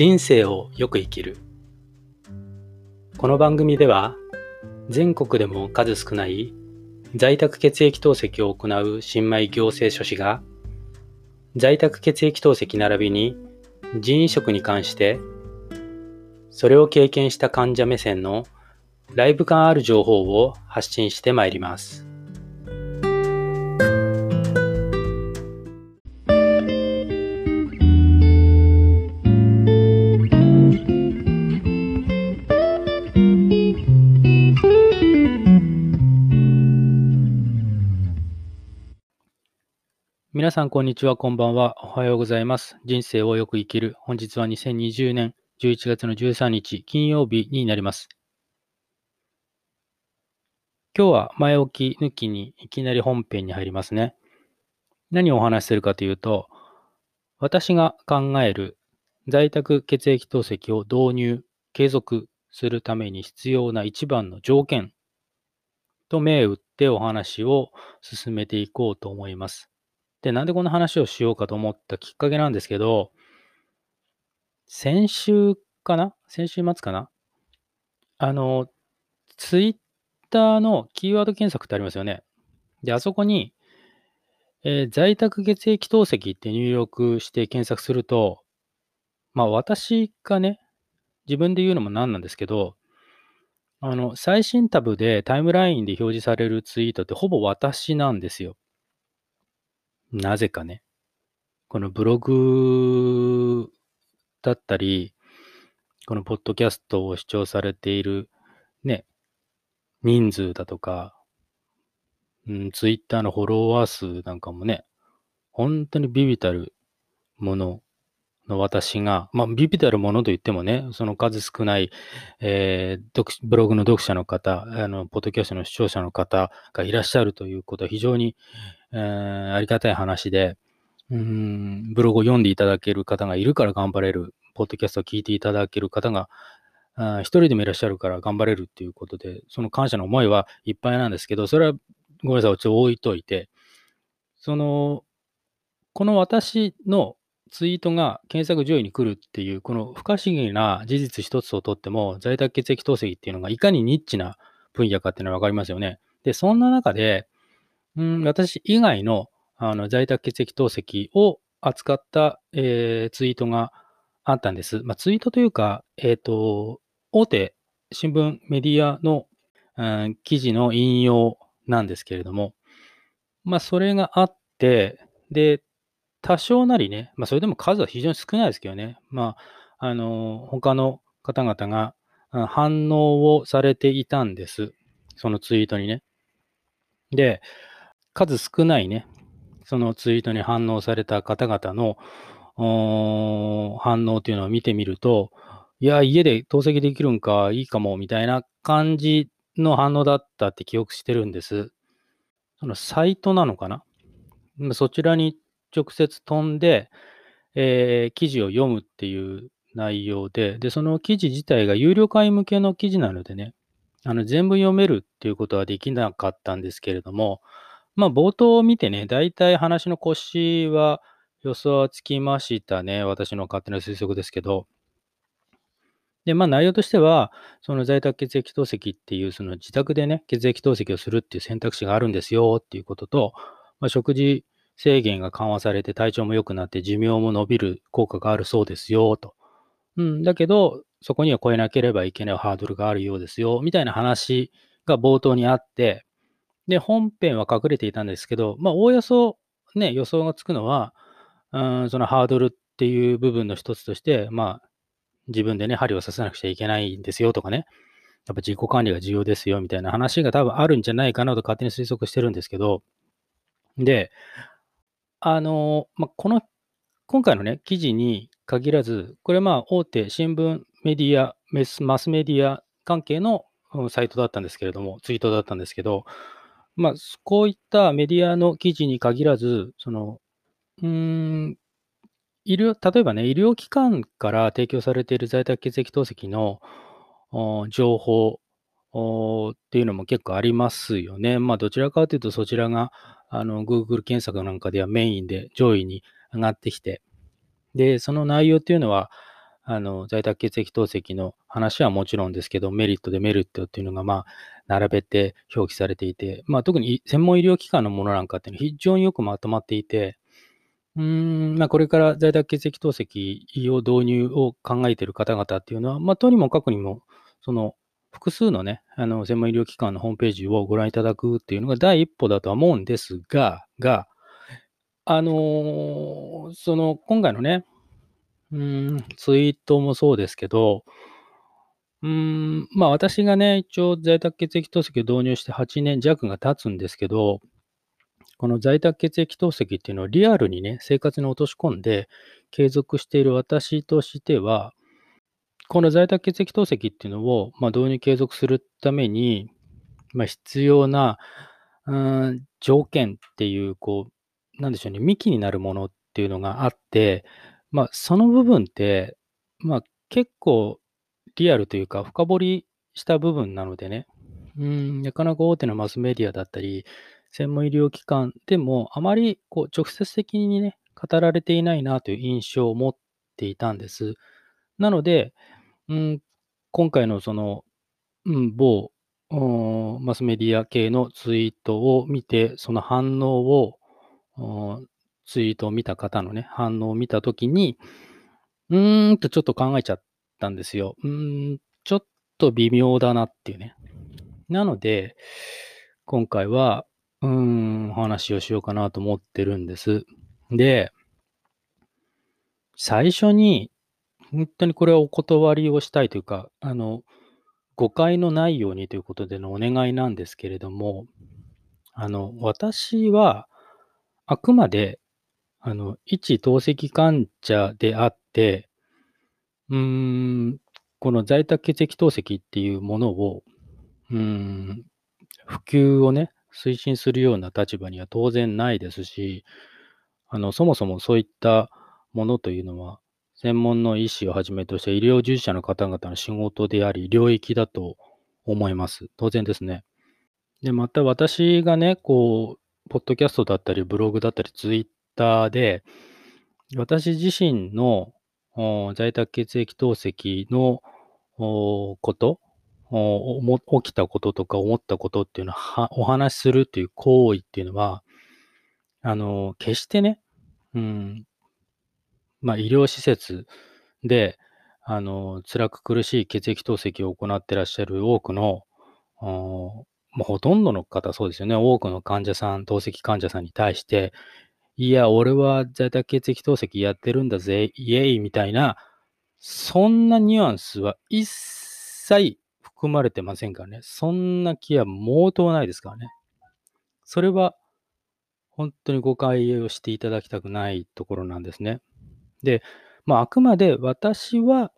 人生をよく生きるこの番組では全国でも数少ない在宅血液透析を行う新米行政書士が在宅血液透析並びに人移植に関してそれを経験した患者目線のライブ感ある情報を発信してまいります。皆さん、こんにちは、こんばんは。おはようございます。人生をよく生きる。本日は2020年11月の13日、金曜日になります。今日は前置き抜きにいきなり本編に入りますね。何をお話しするかというと、私が考える在宅血液透析を導入、継続するために必要な一番の条件と銘打ってお話を進めていこうと思います。で、なんでこの話をしようかと思ったきっかけなんですけど、先週かな？先週末かな？あの、ツイッターのキーワード検索ってありますよね。で、あそこに、えー、在宅血液透析って入力して検索すると、まあ私がね、自分で言うのもなんなんですけど、あの、最新タブでタイムラインで表示されるツイートってほぼ私なんですよ。なぜかね。このブログだったり、このポッドキャストを視聴されているね、人数だとか、うん、ツイッターのフォロワー数なんかもね、本当にビビたるものの私が、まあ、ビビたるものと言ってもね、その数少ない、えー、ブログの読者の方、あの、ポッドキャストの視聴者の方がいらっしゃるということは非常に、えー、ありがたい話で、うん、ブログを読んでいただける方がいるから頑張れる、ポッドキャストを聞いていただける方が、一人でもいらっしゃるから頑張れるっていうことで、その感謝の思いはいっぱいなんですけど、それはごめんなさい、ちょっと置いといて、その、この私のツイートが検索上位に来るっていう、この不可思議な事実一つをとっても、在宅血液透析っていうのがいかにニッチな分野かっていうのはわかりますよね。で、そんな中で、うん、私以外のあの在宅血液透析を扱った、えー、ツイートがあったんです。まあ、ツイートというか、えっ、ー、と、大手新聞メディアの、うん、記事の引用なんですけれども、まあ、それがあって、で、多少なりね、まあ、それでも数は非常に少ないですけどね、まあ、あの、他の方々が反応をされていたんです。そのツイートにね。で、数少ないね、そのツイートに反応された方々の反応というのを見てみると、いや、家で透析できるんか、いいかも、みたいな感じの反応だったって記憶してるんです。そのサイトなのかな？そちらに直接飛んで、えー、記事を読むっていう内容で、で、その記事自体が有料会員向けの記事なのでね、あの全部読めるっていうことはできなかったんですけれども、まあ、冒頭を見てね、大体話の腰は予想はつきましたね。私の勝手な推測ですけど。で、まあ内容としては、その在宅血液透析っていう、その自宅でね、血液透析をするっていう選択肢があるんですよっていうことと、まあ、食事制限が緩和されて体調も良くなって寿命も伸びる効果があるそうですよと。うん、だけど、そこには超えなければいけないハードルがあるようですよ、みたいな話が冒頭にあって、で、本編は隠れていたんですけど、まあ、おおよそね、予想がつくのは、うん、そのハードルっていう部分の一つとして、まあ、自分でね、針を刺さなくちゃいけないんですよとかね、やっぱ自己管理が重要ですよみたいな話が多分あるんじゃないかなと勝手に推測してるんですけど、で、あの、まあ、この、今回のね、記事に限らず、これまあ、大手新聞メディア、マスメディア関係のサイトだったんですけれども、ツイートだったんですけど、まあ、こういったメディアの記事に限らず、その、うん、医療、例えばね、医療機関から提供されている在宅血液透析の情報っていうのも結構ありますよね。まあ、どちらかというと、そちらが、あの、Google 検索なんかではメインで上位に上がってきて、で、その内容っていうのは、あの、在宅血液透析の話はもちろんですけど、メリット、デメリットっていうのが、まあ、並べて表記されていて、まあ、特に専門医療機関のものなんかっていうのは非常によくまとまっていて、うん、まあ、これから在宅血液透析を導入を考えている方々っていうのは、まあ、とにもかくにも、その、複数のね、あの、専門医療機関のホームページをご覧いただくっていうのが第一歩だとは思うんですが、が、あのーその、今回のね、うん、ツイートもそうですけど、うん、まあ私がね、一応在宅血液透析を導入して8年弱が経つんですけど、この在宅血液透析っていうのをリアルにね、生活に落とし込んで継続している私としては、この在宅血液透析っていうのを、まあ、導入継続するために、まあ、必要な、うん、条件っていう、こう、なんでしょうね、幹になるものっていうのがあって、まあ、その部分って、まあ、結構リアルというか、深掘りした部分なのでね、うん、なかなか大手のマスメディアだったり、専門医療機関でも、あまりこう直接的にね、語られていないなという印象を持っていたんです。なので、うん、今回のその、うん、某、マスメディア系のツイートを見て、その反応を、ツイートを見た方のね、反応を見たときに、うーんとちょっと考えちゃったんですよ。うーん、ちょっと微妙だなっていうね。なので、今回は、うーん、お話をしようかなと思ってるんです。で、最初に、本当にこれはお断りをしたいというか、あの、誤解のないようにということでのお願いなんですけれども、あの、私は、あくまで、あの、一透析患者であって、うーん、この在宅血液透析っていうものを、うん、普及をね、推進するような立場には当然ないですし、あの、そもそもそういったものというのは、専門の医師をはじめとした医療従事者の方々の仕事であり、領域だと思います。当然ですね。で、また私がね、こう、ポッドキャストだったり、ブログだったり、ツイッターで、私自身の在宅血液透析のこと、起きたこととか思ったことっていうのはお話しするっていう行為っていうのは、あの、決してね、うん、まあ、医療施設で、あの、辛く苦しい血液透析を行ってらっしゃる多くの、まあ、ほとんどの方そうですよね。多くの患者さん、透析患者さんに対して、いや、俺は在宅血液透析やってるんだぜ、イエイみたいな、そんなニュアンスは一切含まれてませんからね。そんな気は毛頭ないですからね。それは本当に誤解をしていただきたくないところなんですね。で、まあ、あくまで私は、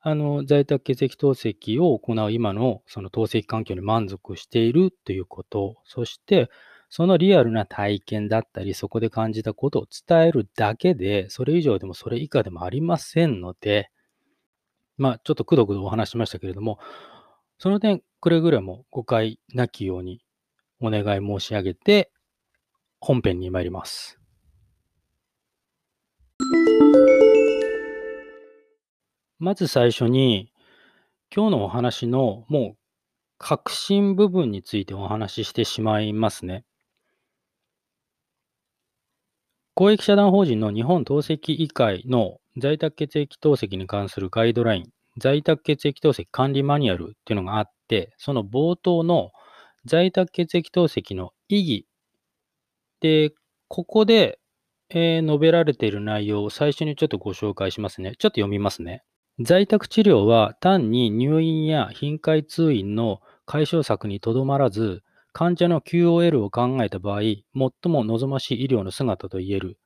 あの、在宅血液透析を行う今のその透析環境に満足しているということ、そして、そのリアルな体験だったり、そこで感じたことを伝えるだけで、それ以上でもそれ以下でもありませんので、まあ、ちょっとくどくどお話ししましたけれども、その点、くれぐれも誤解なきようにお願い申し上げて、本編に参ります。まず最初に、今日のお話のもう核心部分についてお話ししてしまいますね。公益社団法人の日本透析医会の在宅血液透析に関するガイドライン、在宅血液透析管理マニュアルっていうのがあって、その冒頭の在宅血液透析の意義で、ここで、えー述べられている内容を最初にちょっとご紹介しますね。ちょっと読みますね。在宅治療は単に入院や頻回通院の解消策にとどまらず、患者の QOL を考えた場合、最も望ましい医療の姿と言える。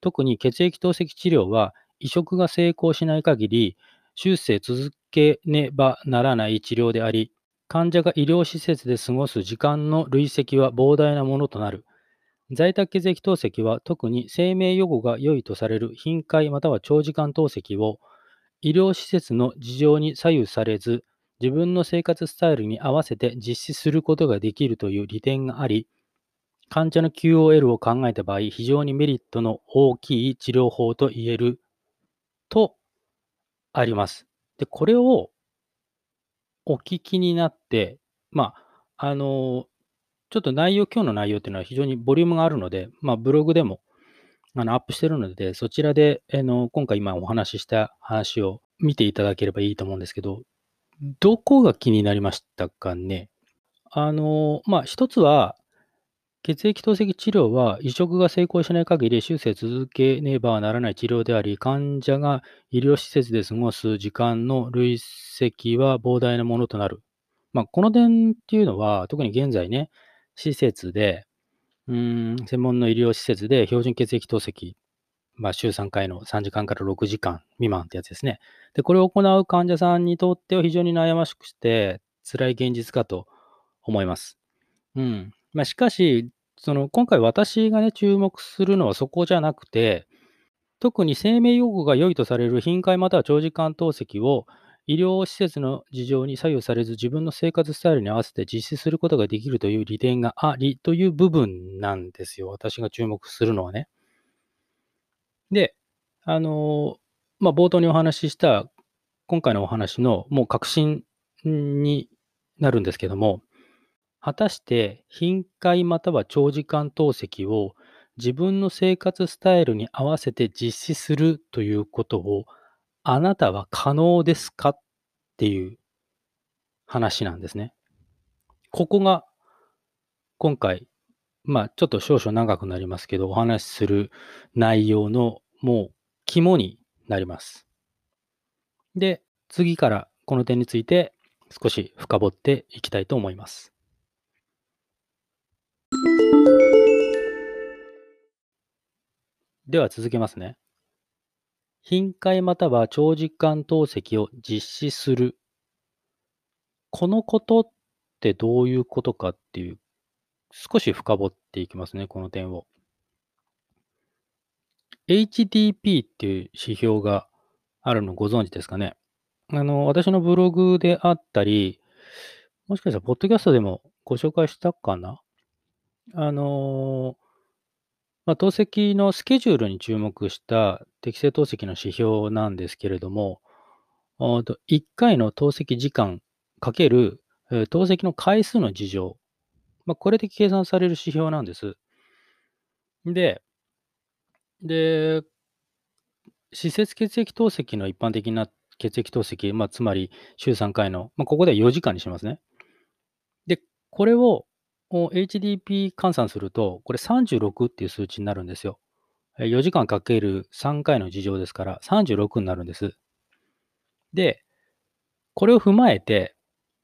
特に血液透析治療は移植が成功しない限り、終生続けねばならない治療であり、患者が医療施設で過ごす時間の累積は膨大なものとなる。在宅血液透析は特に生命予後が良いとされる頻回または長時間透析を医療施設の事情に左右されず、自分の生活スタイルに合わせて実施することができるという利点があり、患者の QOL を考えた場合、非常にメリットの大きい治療法と言えるとあります。で、これをお聞きになって、まあ、あの、ちょっと内容、今日の内容っていうのは非常にボリュームがあるので、まあ、ブログでもあのアップしてるので、そちらで、あの今回今お話しした話を見ていただければいいと思うんですけど、どこが気になりましたかね？あの、まあ、一つは、血液透析治療は移植が成功しない限り修正続けねばならない治療であり、患者が医療施設で過ごす時間の累積は膨大なものとなる。まあ、この点っていうのは、特に現在ね、施設で、うん、専門の医療施設で標準血液透析、まあ、週3回の3時間から6時間未満ってやつですね。で、これを行う患者さんにとっては非常に悩ましくして辛い現実かと思います。うん。まあ、しかし、その今回私がね、注目するのはそこじゃなくて、特に生命用語が良いとされる頻回または長時間透析を医療施設の事情に左右されず自分の生活スタイルに合わせて実施することができるという利点がありという部分なんですよ。私が注目するのはね。で、あの、まあ、冒頭にお話しした今回のお話のもう確信になるんですけども、果たして頻回または長時間透析を自分の生活スタイルに合わせて実施するということをあなたは可能ですか？っていう話なんですね。ここが今回、まあちょっと少々長くなりますけど、お話しする内容のもう肝になります。で、次からこの点について少し深掘っていきたいと思います。では続けますね。頻回または長時間透析を実施する。このことってどういうことかっていう、少し深掘っていきますね、この点を。HTP っていう指標があるのご存知ですかね？あの、私のブログであったり、もしかしたら、ポッドキャストでもご紹介したかな？あのーまあ、透析のスケジュールに注目した適正透析の指標なんですけれども、1回の透析時間かける透析の回数の事情、まあ、これで計算される指標なんです。で、で、施設血液透析の一般的な血液透析、まあ、つまり週3回の、まあ、ここでは4時間にしますね。で、これをを HDP 換算すると、これ36っていう数値になるんですよ。4時間かける3回の事情ですから36になるんです。で、これを踏まえて、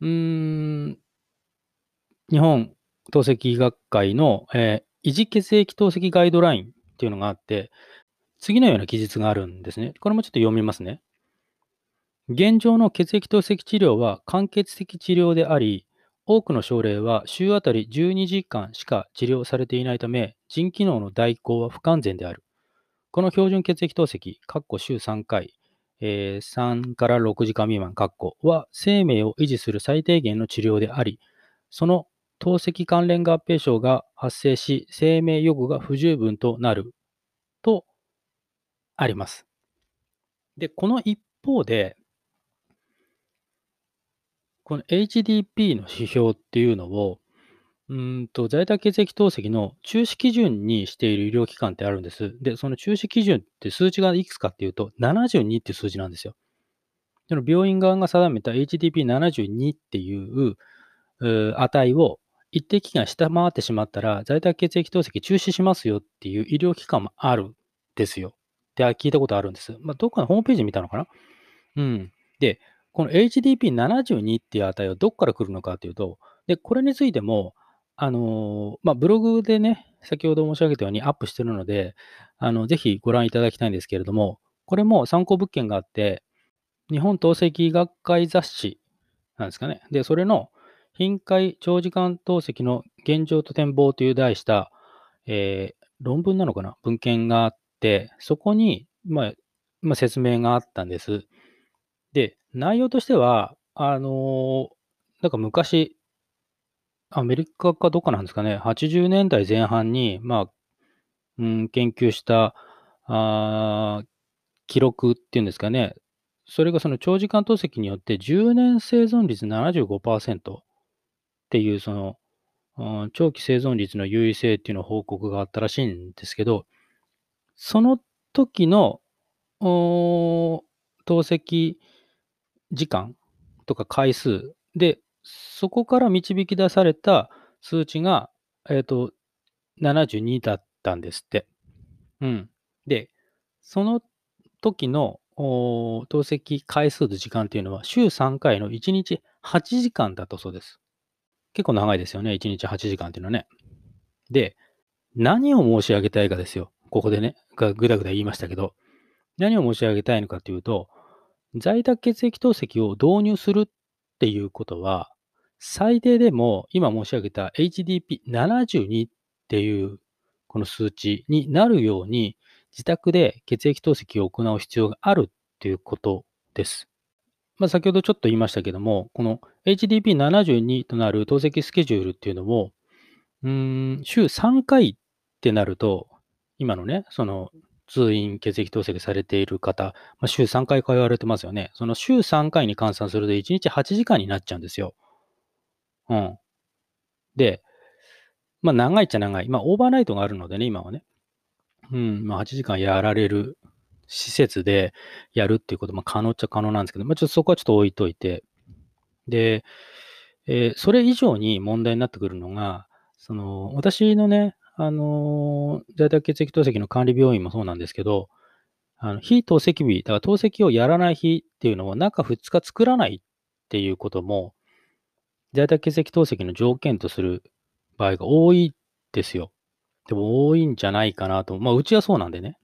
うーん、日本透析学会の、えー、維持血液透析ガイドラインっていうのがあって、次のような記述があるんですね。これもちょっと読みますね。現状の血液透析治療は間欠的治療であり、多くの症例は週あたり12時間しか治療されていないため、腎機能の代行は不完全である。この標準血液透析、週3回、えー、3から6時間未満、は生命を維持する最低限の治療であり、その透析関連合併症が発生し、生命予後が不十分となるとあります。で、この一方で、この HDP の指標っていうのを、うんと在宅血液透析の中止基準にしている医療機関ってあるんです。で、その中止基準って数値がいくつかっていうと、72っていう数字なんですよ。その病院側が定めた HDP72 っていう値を一定期間下回ってしまったら、在宅血液透析中止しますよっていう医療機関もあるんですよ。って聞いたことあるんです。まあ、どっかのホームページ見たのかな？うん。で、この HDP72 っていう値はどこから来るのかというと、で、これについても、あのまあ、ブログでね、先ほど申し上げたようにアップしてるので、あの、ぜひご覧いただきたいんですけれども、これも参考物件があって、日本透析学会雑誌なんですかね。で、それの頻回長時間透析の現状と展望という題した、えー、論文なのかな？文献があって、そこに、まあ、まあ、説明があったんです。内容としては、あの、なんか昔、アメリカかどっかなんですかね、80年代前半に、まあ、うん、研究した、あ記録っていうんですかね、それがその長時間透析によって10年生存率75%っていうその、うん長期生存率の優位性っていうの報告があったらしいんですけど、その時の透析時間とか回数で、そこから導き出された数値が、えっ、と、72だったんですって。うん。で、その時の透析回数と時間っていうのは、週3回の1日8時間だったそうです。結構長いですよね、1日8時間っていうのはね。で、何を申し上げたいかですよ。ここでね、ぐだぐだ言いましたけど、何を申し上げたいのかというと、在宅血液透析を導入するっていうことは、最低でも今申し上げた HDP72 っていうこの数値になるように、自宅で血液透析を行う必要があるっていうことです。まあ、先ほどちょっと言いましたけども、この HDP72 となる透析スケジュールっていうのも、うん、週3回ってなると、今のね、その通院血液透析されている方、まあ、週3回通われてますよね。その週3回に換算すると1日8時間になっちゃうんですよ。うん。で、まあ長いっちゃ長い。まあオーバーナイトがあるのでね、今はね。うん、まあ8時間やられる施設でやるっていうことも可能っちゃ可能なんですけど、まあちょっとそこはちょっと置いといて。で、えーそれ以上に問題になってくるのが、その、私のね、あの在宅血液透析の管理病院もそうなんですけど、あの非透析日、だから透析をやらない日っていうのを中2日作らないっていうことも、在宅血液透析の条件とする場合が多いですよ。でも多いんじゃないかなと。まあ、うちはそうなんでね。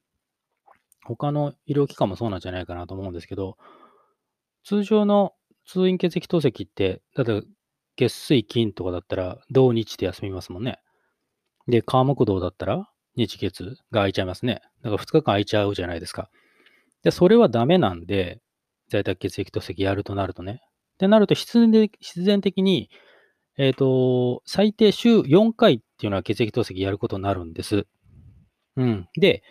他の医療機関もそうなんじゃないかなと思うんですけど、通常の通院血液透析って、だって月水金とかだったら、土日で休みますもんね。で、川木道だったら、日月が空いちゃいますね。だから2日間空いちゃうじゃないですか。で、それはダメなんで、在宅血液透析やるとなるとね。ってなると必然で、必然的に、えっ、と、最低週4回っていうのは血液透析やることになるんです。うん。で、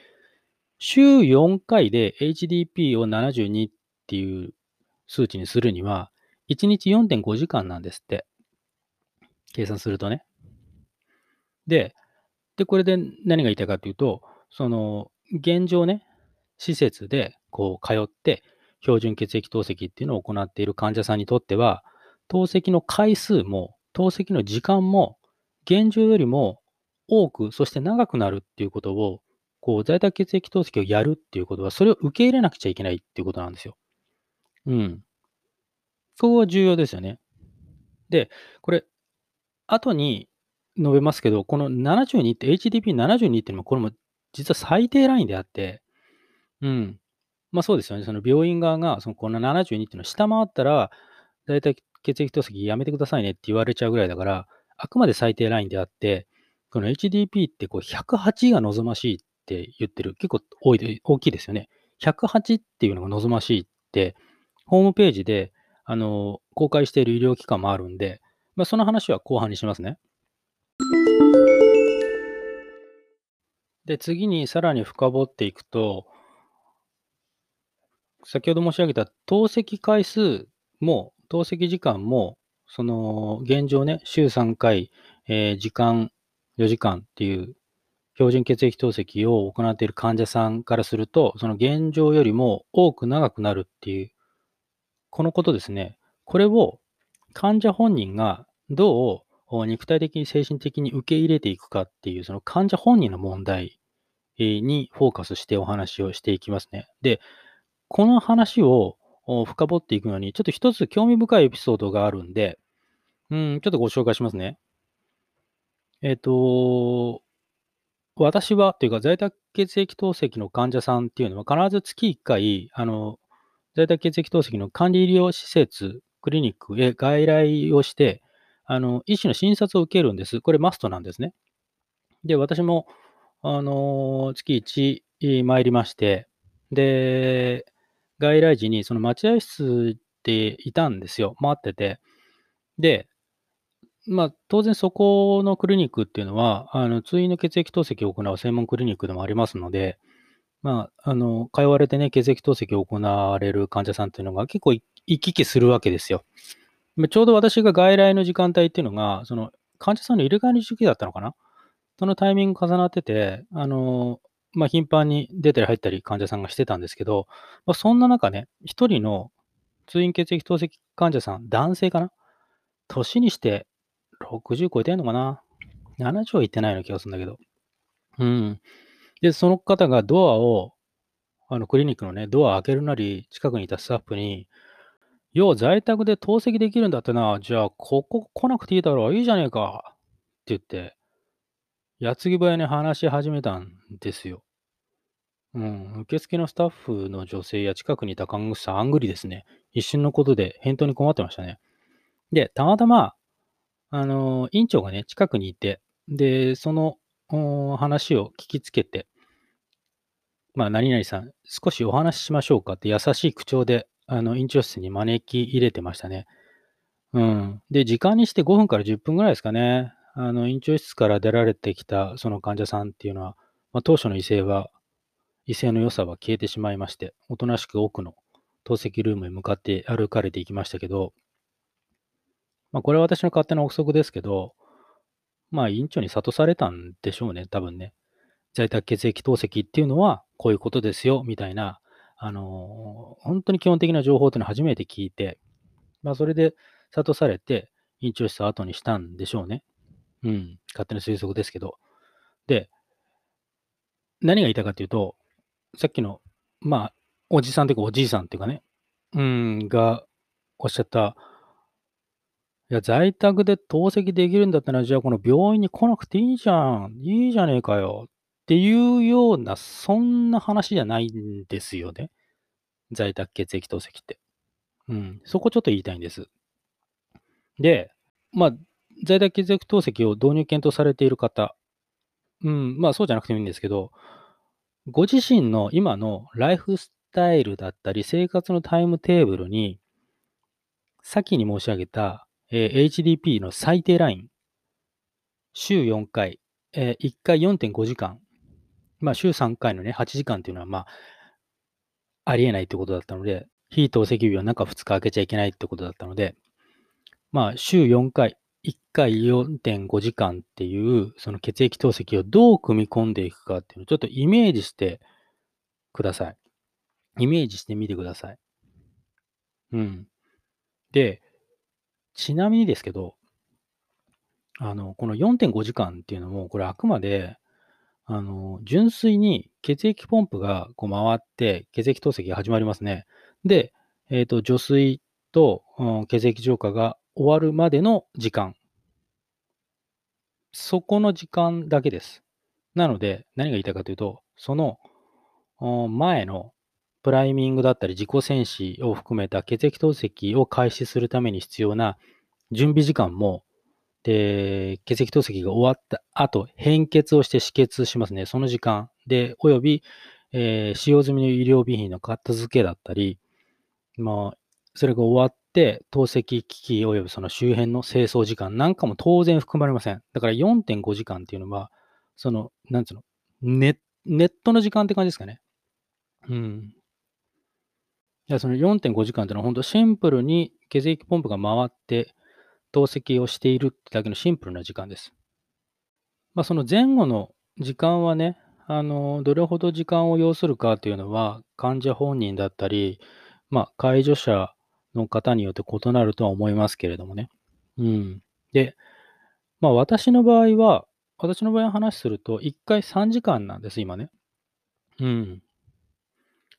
週4回で HDP を72っていう数値にするには、1日4.5時間なんですって。計算するとね。で、で、これで何が言いたいかというと、その、現状ね、施設でこう通って、標準血液透析っていうのを行っている患者さんにとっては、透析の回数も、透析の時間も、現状よりも多く、そして長くなるっていうことを、こう、在宅血液透析をやるっていうことは、それを受け入れなくちゃいけないっていうことなんですよ。うん。そこは重要ですよね。で、これ、後に述べますけど、この72って、HDP72 っていうのも、これも実は最低ラインであって、うん。まあそうですよね。その病院側が、そのこの72っていうのを下回ったら、だいたい血液透析やめてくださいねって言われちゃうぐらいだから、あくまで最低ラインであって、この HDP ってこう108が望ましいって言ってる。結構多い大きいですよね。108っていうのが望ましいって、ホームページで、あの、公開している医療機関もあるんで、まあその話は後半にしますね。で、次にさらに深掘っていくと、先ほど申し上げた透析回数も、透析時間も、その現状ね、週3回、えー時間4時間っていう標準血液透析を行っている患者さんからすると、その現状よりも多く長くなるっていう、このことですね。これを患者本人がどう肉体的に精神的に受け入れていくかっていう、その患者本人の問題にフォーカスしてお話をしていきますね。で、この話を深掘っていくのに、ちょっと一つ興味深いエピソードがあるんで、うん、ちょっとご紹介しますね。えっ、と、私は、というか在宅血液透析の患者さんっていうのは必ず月1回、あの、在宅血液透析の管理医療施設、クリニックへ外来をして、あの、医師の診察を受けるんです。これマストなんですね。で、私も、あの、月1参りまして、で、外来時にその待合室でいたんですよ。待ってて。で、まあ、当然そこのクリニックっていうのは、あの、通院の血液透析を行う専門クリニックでもありますので、まあ、あの、通われてね、血液透析を行われる患者さんっていうのが結構行き来するわけですよ。ちょうど私が外来の時間帯っていうのが、その患者さんの入れ替えの時期だったのかなそのタイミング重なってて、あの、まあ、頻繁に出たり入ったり患者さんがしてたんですけど、まあ、そんな中ね、一人の通院血液透析患者さん、男性かな？年にして60超えてんのかな ?70 は行ってないような気がするんだけど。うん。で、その方がドアを、あの、クリニックのね、ドア開けるなり、近くにいたスタッフに、要は在宅で透析できるんだってな、じゃあ、ここ来なくていいだろう、いいじゃねえか、って言って、矢継ぎ早に話し始めたんですよ。うん、受付のスタッフの女性や近くにいた看護師さん、あんぐりですね。一瞬のことで返答に困ってましたね。で、たまたま、あの、院長がね、近くにいて、で、その話を聞きつけて、まあ、何々さん、少しお話ししましょうかって優しい口調で、あの、院長室に招き入れてましたね。うん。で、時間にして5分から10分ぐらいですかね。あの、院長室から出られてきたその患者さんっていうのは、まあ、当初の威勢は、威勢の良さは消えてしまいまして、おとなしく奥の透析ルームへ向かって歩かれていきましたけど、まあ、これは私の勝手な憶測ですけど、まあ、院長に諭されたんでしょうね、多分ね。在宅血液透析っていうのはこういうことですよ、みたいな、あのー、本当に基本的な情報っていうのを初めて聞いて、まあ、それで諭されて、院長室を後にしたんでしょうね。うん、勝手な推測ですけど。で、何が言いたいかというと、さっきの、まあ、おじさんというかおじいさんっていうかね、うん、がおっしゃった、いや、在宅で透析できるんだったら、じゃあこの病院に来なくていいじゃん。いいじゃねえかよ。っていうような、そんな話じゃないんですよね。在宅血液透析って。うん。そこちょっと言いたいんです。で、まあ、在宅血液透析を導入検討されている方、うん、まあそうじゃなくてもいいんですけど、ご自身の今のライフスタイルだったり、生活のタイムテーブルに、先に申し上げた、えー、HDP の最低ライン、週4回、えー、1回4.5時間、まあ週3回のね、8時間っていうのは、まあ、ありえないってことだったので、非透析日は中2日空けちゃいけないってことだったので、まあ週4回、1回4.5時間っていう、その血液透析をどう組み込んでいくかっていうのをちょっとイメージしてください。イメージしてみてください。うん。で、ちなみにですけど、あの、この4.5時間っていうのも、これあくまで、あの、純粋に血液ポンプがこう回って、血液透析が始まりますね。で、えっ、ー、と、除水と、うん、血液浄化が終わるまでの時間。そこの時間だけです。なので、何が言いたいかというと、その前のプライミングだったり自己戦士を含めた血液透析を開始するために必要な準備時間も、で、血液透析が終わった後、変血をして止血しますね。その時間で、および、えー、使用済みの医療備品の片付けだったり、まあ、それが終わっ、透析機器及びその周辺の清掃時間なんかも当然含まれません。だから4.5時間っていうのは、その、なんつうの、ネネットの時間って感じですかね。うん。いや、その4.5時間っていうのは本当シンプルに血液ポンプが回って透析をしているってだけのシンプルな時間です。まあ、その前後の時間はね、あの、どれほど時間を要するかというのは、患者本人だったり、まあ、介助者の方によって異なるとは思いますけれどもね。うん。で、まあ私の場合は、私の場合の話すると、1回3時間なんです、今ね。うん。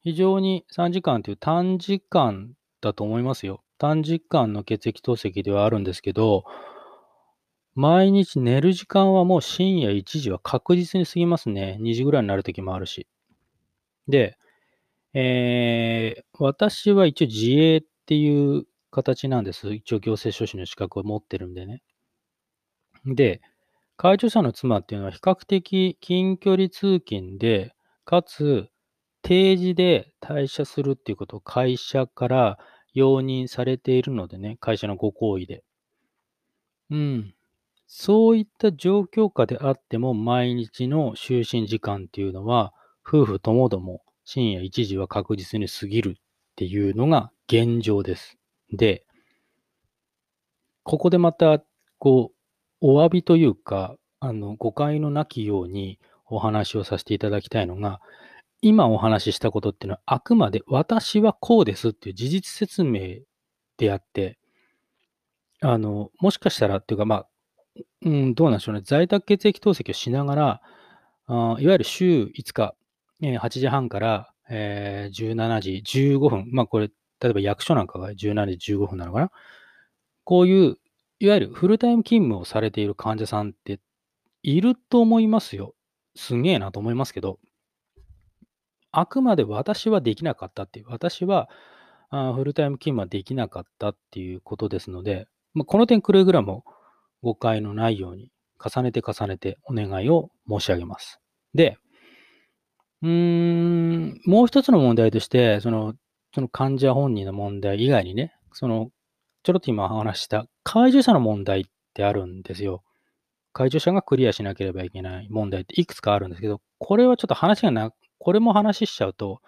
非常に3時間という短時間だと思いますよ。短時間の血液透析ではあるんですけど、毎日寝る時間はもう深夜1時は確実に過ぎますね。2時ぐらいになる時もあるし。で、えー、私は一応自営っていう形なんです。一応行政書士の資格を持ってるんでね。で、介助者の妻っていうのは比較的近距離通勤で、かつ定時で退社するっていうことを会社から容認されているのでね、会社のご好意で。うん。そういった状況下であっても毎日の就寝時間っていうのは夫婦ともども深夜1時は確実に過ぎるっていうのが現状です。で、ここでまた、こう、お詫びというか、あの、誤解のなきようにお話をさせていただきたいのが、今お話ししたことっていうのは、あくまで私はこうですっていう事実説明であって、あの、もしかしたらっていうか、まあ、うん、どうなんでしょうね。在宅血液透析をしながら、あいわゆる週5日、え、8時半から、えー、17時15分、まあこれ、例えば役所なんかが17時15分なのかな？こういう、いわゆるフルタイム勤務をされている患者さんっていると思いますよ。すげえなと思いますけど、あくまで私はできなかったっていう、私はあフルタイム勤務はできなかったっていうことですので、まあ、この点くれぐれも誤解のないように重ねて重ねてお願いを申し上げます。で、うーん、もう一つの問題として、その、その患者本人の問題以外にね、その、ちょろっと今話した介助者の問題ってあるんですよ。介助者がクリアしなければいけない問題っていくつかあるんですけど、これはちょっと話がな、これも話しちゃうと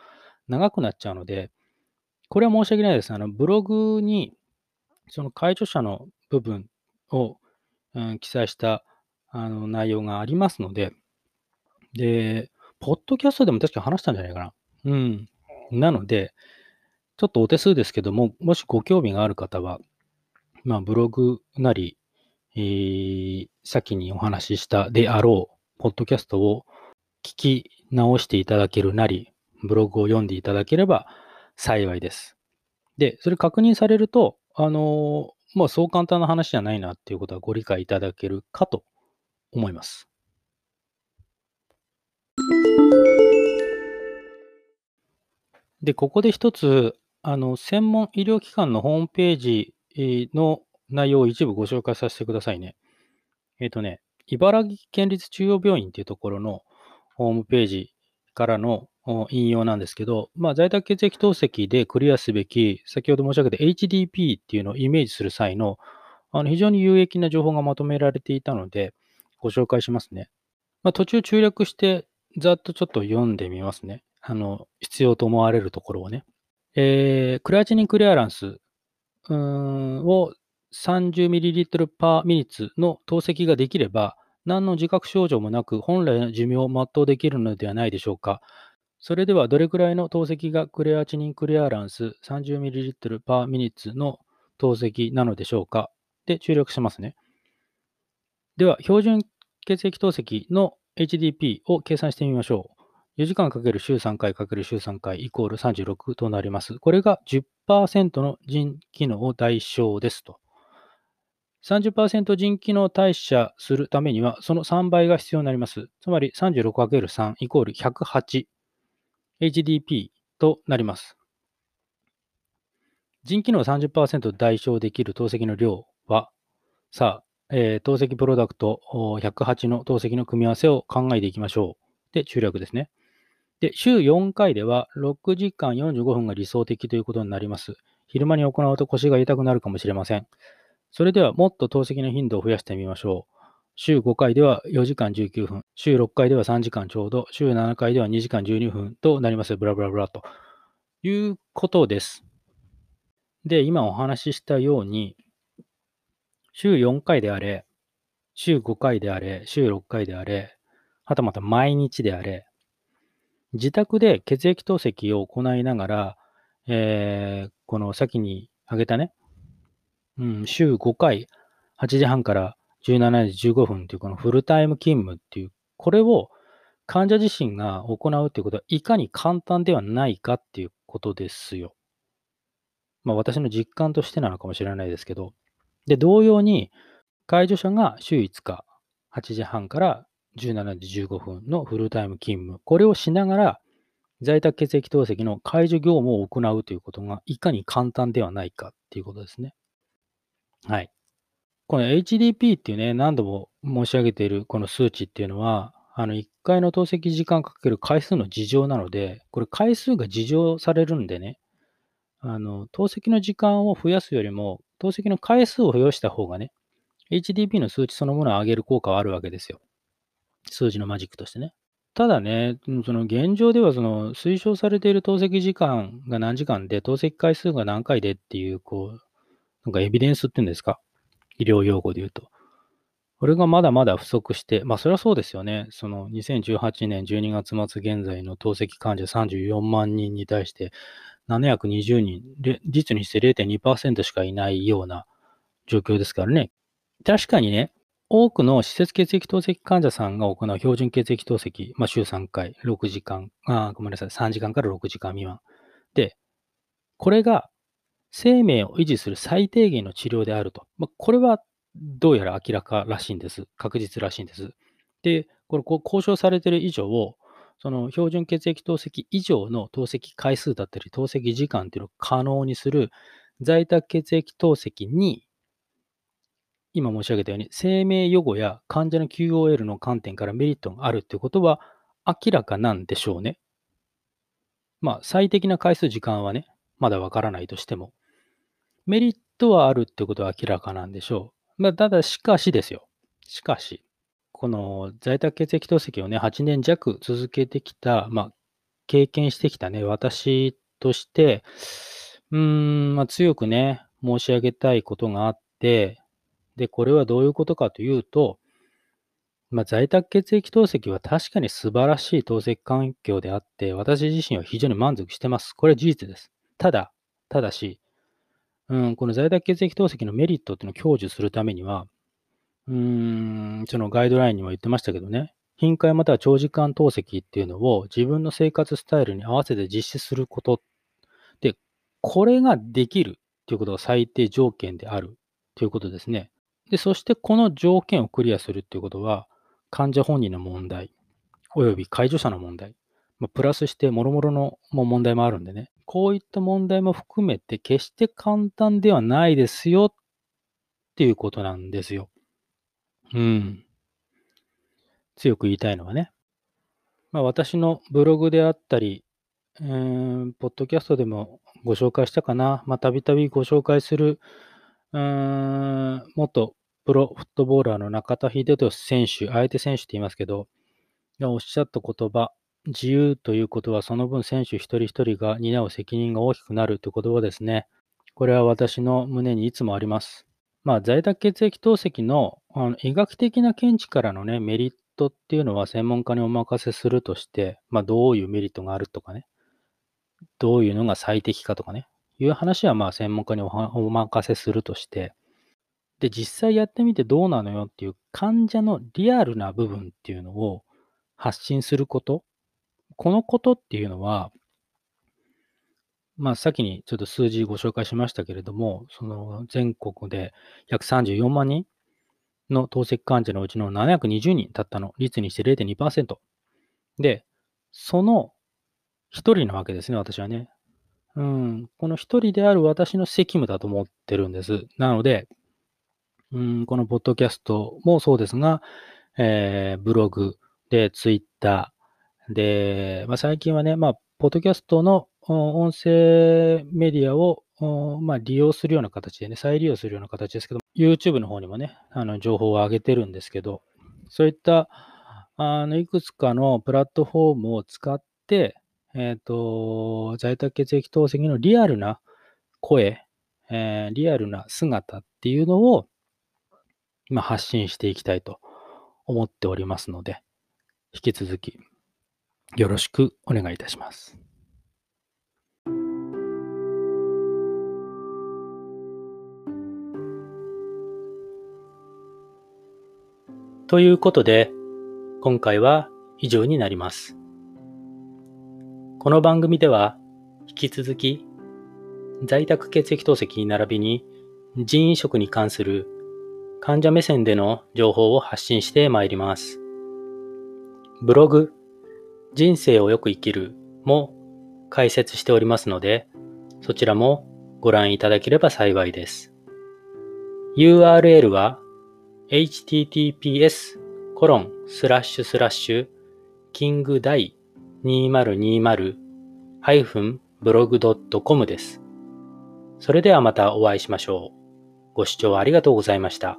長くなっちゃうので、これは申し訳ないです。あの、ブログに、その介助者の部分を、うん、記載したあの内容がありますので、で、ポッドキャストでも確か話したんじゃないかな。うん。なので、ちょっとお手数ですけども、もしご興味がある方は、まあ、ブログなり、えー、先にお話ししたであろう、ポッドキャストを聞き直していただけるなり、ブログを読んでいただければ幸いです。で、それ確認されると、あのー、まあ、そう簡単な話じゃないなっていうことはご理解いただけるかと思います。で、ここで一つ、あの、専門医療機関のホームページの内容を一部ご紹介させてくださいね。えっ、とね、茨城県立中央病院っていうところのホームページからの引用なんですけど、まあ、在宅血液透析でクリアすべき、先ほど申し上げた HDP っていうのをイメージする際の、あの非常に有益な情報がまとめられていたので、ご紹介しますね。まあ、途中注略して、ざっとちょっと読んでみますね。あの、必要と思われるところをね。えー、クレアチニンクリアランスを 30ml パーミニッツの透析ができれば、何の自覚症状もなく本来の寿命を全うできるのではないでしょうか。それではどれくらいの透析がクレアチニンクリアランス 30ml パーミニッツの透析なのでしょうかで注力しますね。では、標準血液透析の HDP を計算してみましょう。4時間かける週3回かける週3回イコール36となります。これが10%の腎機能を代償ですと。30%腎機能代謝するためには、その3倍が必要になります。つまり 36×3 イコール108 HDP となります。腎機能30%代償できる透析の量は、さあ、えー、透析プロダクト108の透析の組み合わせを考えていきましょう。で、中略ですね。で、週4回では6時間45分が理想的ということになります。昼間に行うと腰が痛くなるかもしれません。それではもっと透析の頻度を増やしてみましょう。週5回では4時間19分、週6回では3時間ちょうど、週7回では2時間12分となります。ブラブラブラということです。で、今お話ししたように、週4回であれ、週5回であれ、週6回であれ、はたまた毎日であれ、自宅で血液透析を行いながら、えー、この先に挙げたね、うん、週5回、8時半から17時15分というこのフルタイム勤務っていう、これを患者自身が行うっていうことはいかに簡単ではないかっていうことですよ。まあ私の実感としてなのかもしれないですけど。で、同様に、介助者が週5日、8時半から17時15分のフルタイム勤務。これをしながら、在宅血液透析の介助業務を行うということがいかに簡単ではないかっていうことですね。はい。この HDP っていうね、何度も申し上げているこの数値っていうのは、あの、1回の透析時間かける回数の事情なので、これ回数が事情されるんでね、あの、透析の時間を増やすよりも、透析の回数を増やした方がね、HDP の数値そのものを上げる効果はあるわけですよ。数字のマジックとしてね。ただね、その現状ではその推奨されている透析時間が何時間で、透析回数が何回でっていう、こう、なんかエビデンスっていうんですか？医療用語で言うと。これがまだまだ不足して、まあそれはそうですよね。その2018年12月末現在の透析患者34万人に対して720人、実にして0.2%しかいないような状況ですからね。確かにね、多くの施設血液透析患者さんが行う標準血液透析、まあ、週3回、6時間、あごめんなさい、3時間から6時間未満。で、これが生命を維持する最低限の治療であると。まあ、これはどうやら明らからしいんです。確実らしいんです。で、これ、交渉されている以上を、その標準血液透析以上の透析回数だったり、透析時間というのを可能にする在宅血液透析に今申し上げたように、生命予後や患者の QOL の観点からメリットがあるということは明らかなんでしょうね。まあ、最適な回数、時間はね、まだわからないとしても、メリットはあるってことは明らかなんでしょう。まあ、ただ、しかしですよ。しかし、この在宅血液透析をね、8年弱続けてきた、まあ、経験してきたね、私として、うーん、まあ、強くね、申し上げたいことがあって、で、これはどういうことかというと、まあ、在宅血液透析は確かに素晴らしい透析環境であって、私自身は非常に満足してます。これは事実です。ただ、ただし、うん、この在宅血液透析のメリットっていうのを享受するためには、うーん、そのガイドラインにも言ってましたけどね、頻回または長時間透析っていうのを自分の生活スタイルに合わせて実施することで、これができるということが最低条件であるということですね。で、そしてこの条件をクリアするっていうことは、患者本人の問題、および介助者の問題、まあ、プラスして諸々の問題もあるんでね、こういった問題も含めて決して簡単ではないですよっていうことなんですよ。うん。強く言いたいのはね。まあ、私のブログであったり、えー、ポッドキャストでもご紹介したかな。たびたびご紹介する、うん、元プロフットボーラーの中田秀俊選手、相手選手って言いますけど、がおっしゃった言葉、自由ということはその分選手一人一人が担う責任が大きくなるという言葉ですね。これは私の胸にいつもあります。まあ、在宅血液透析のあの医学的な見地からのね、メリットっていうのは専門家にお任せするとして、まあ、どういうメリットがあるとかね、どういうのが最適かとかね、いう話はまあ専門家にお任せするとして、で、実際やってみてどうなのよっていう患者のリアルな部分っていうのを発信すること。このことっていうのは、まあ、先にちょっと数字ご紹介しましたけれども、その全国で約34万人の透析患者のうちの720人だったの、率にして0.2%。で、その一人なわけですね、私はね。うん、この一人である私の責務だと思ってるんです。なので、うん、このポッドキャストもそうですが、えー、ブログで、ツイッターで、まあ、最近はね、まあ、ポッドキャストの音声メディアを、まあ、利用するような形でね、再利用するような形ですけど、YouTube の方にもね、あの情報を上げてるんですけど、そういったあのいくつかのプラットフォームを使って、えっ、ー、と、在宅血液透析のリアルな声、えー、リアルな姿っていうのをまあ、発信していきたいと思っておりますので、引き続きよろしくお願いいたします。ということで、今回は以上になります。この番組では、引き続き、在宅血液透析並びに人員食に関する患者目線での情報を発信してまいります。ブログ、人生をよく生きるも解説しておりますので、そちらもご覧いただければ幸いです。URL は https コロンスラッシュスラッシュキングダイ 2020-blog.com です。それではまたお会いしましょう。ご視聴ありがとうございました。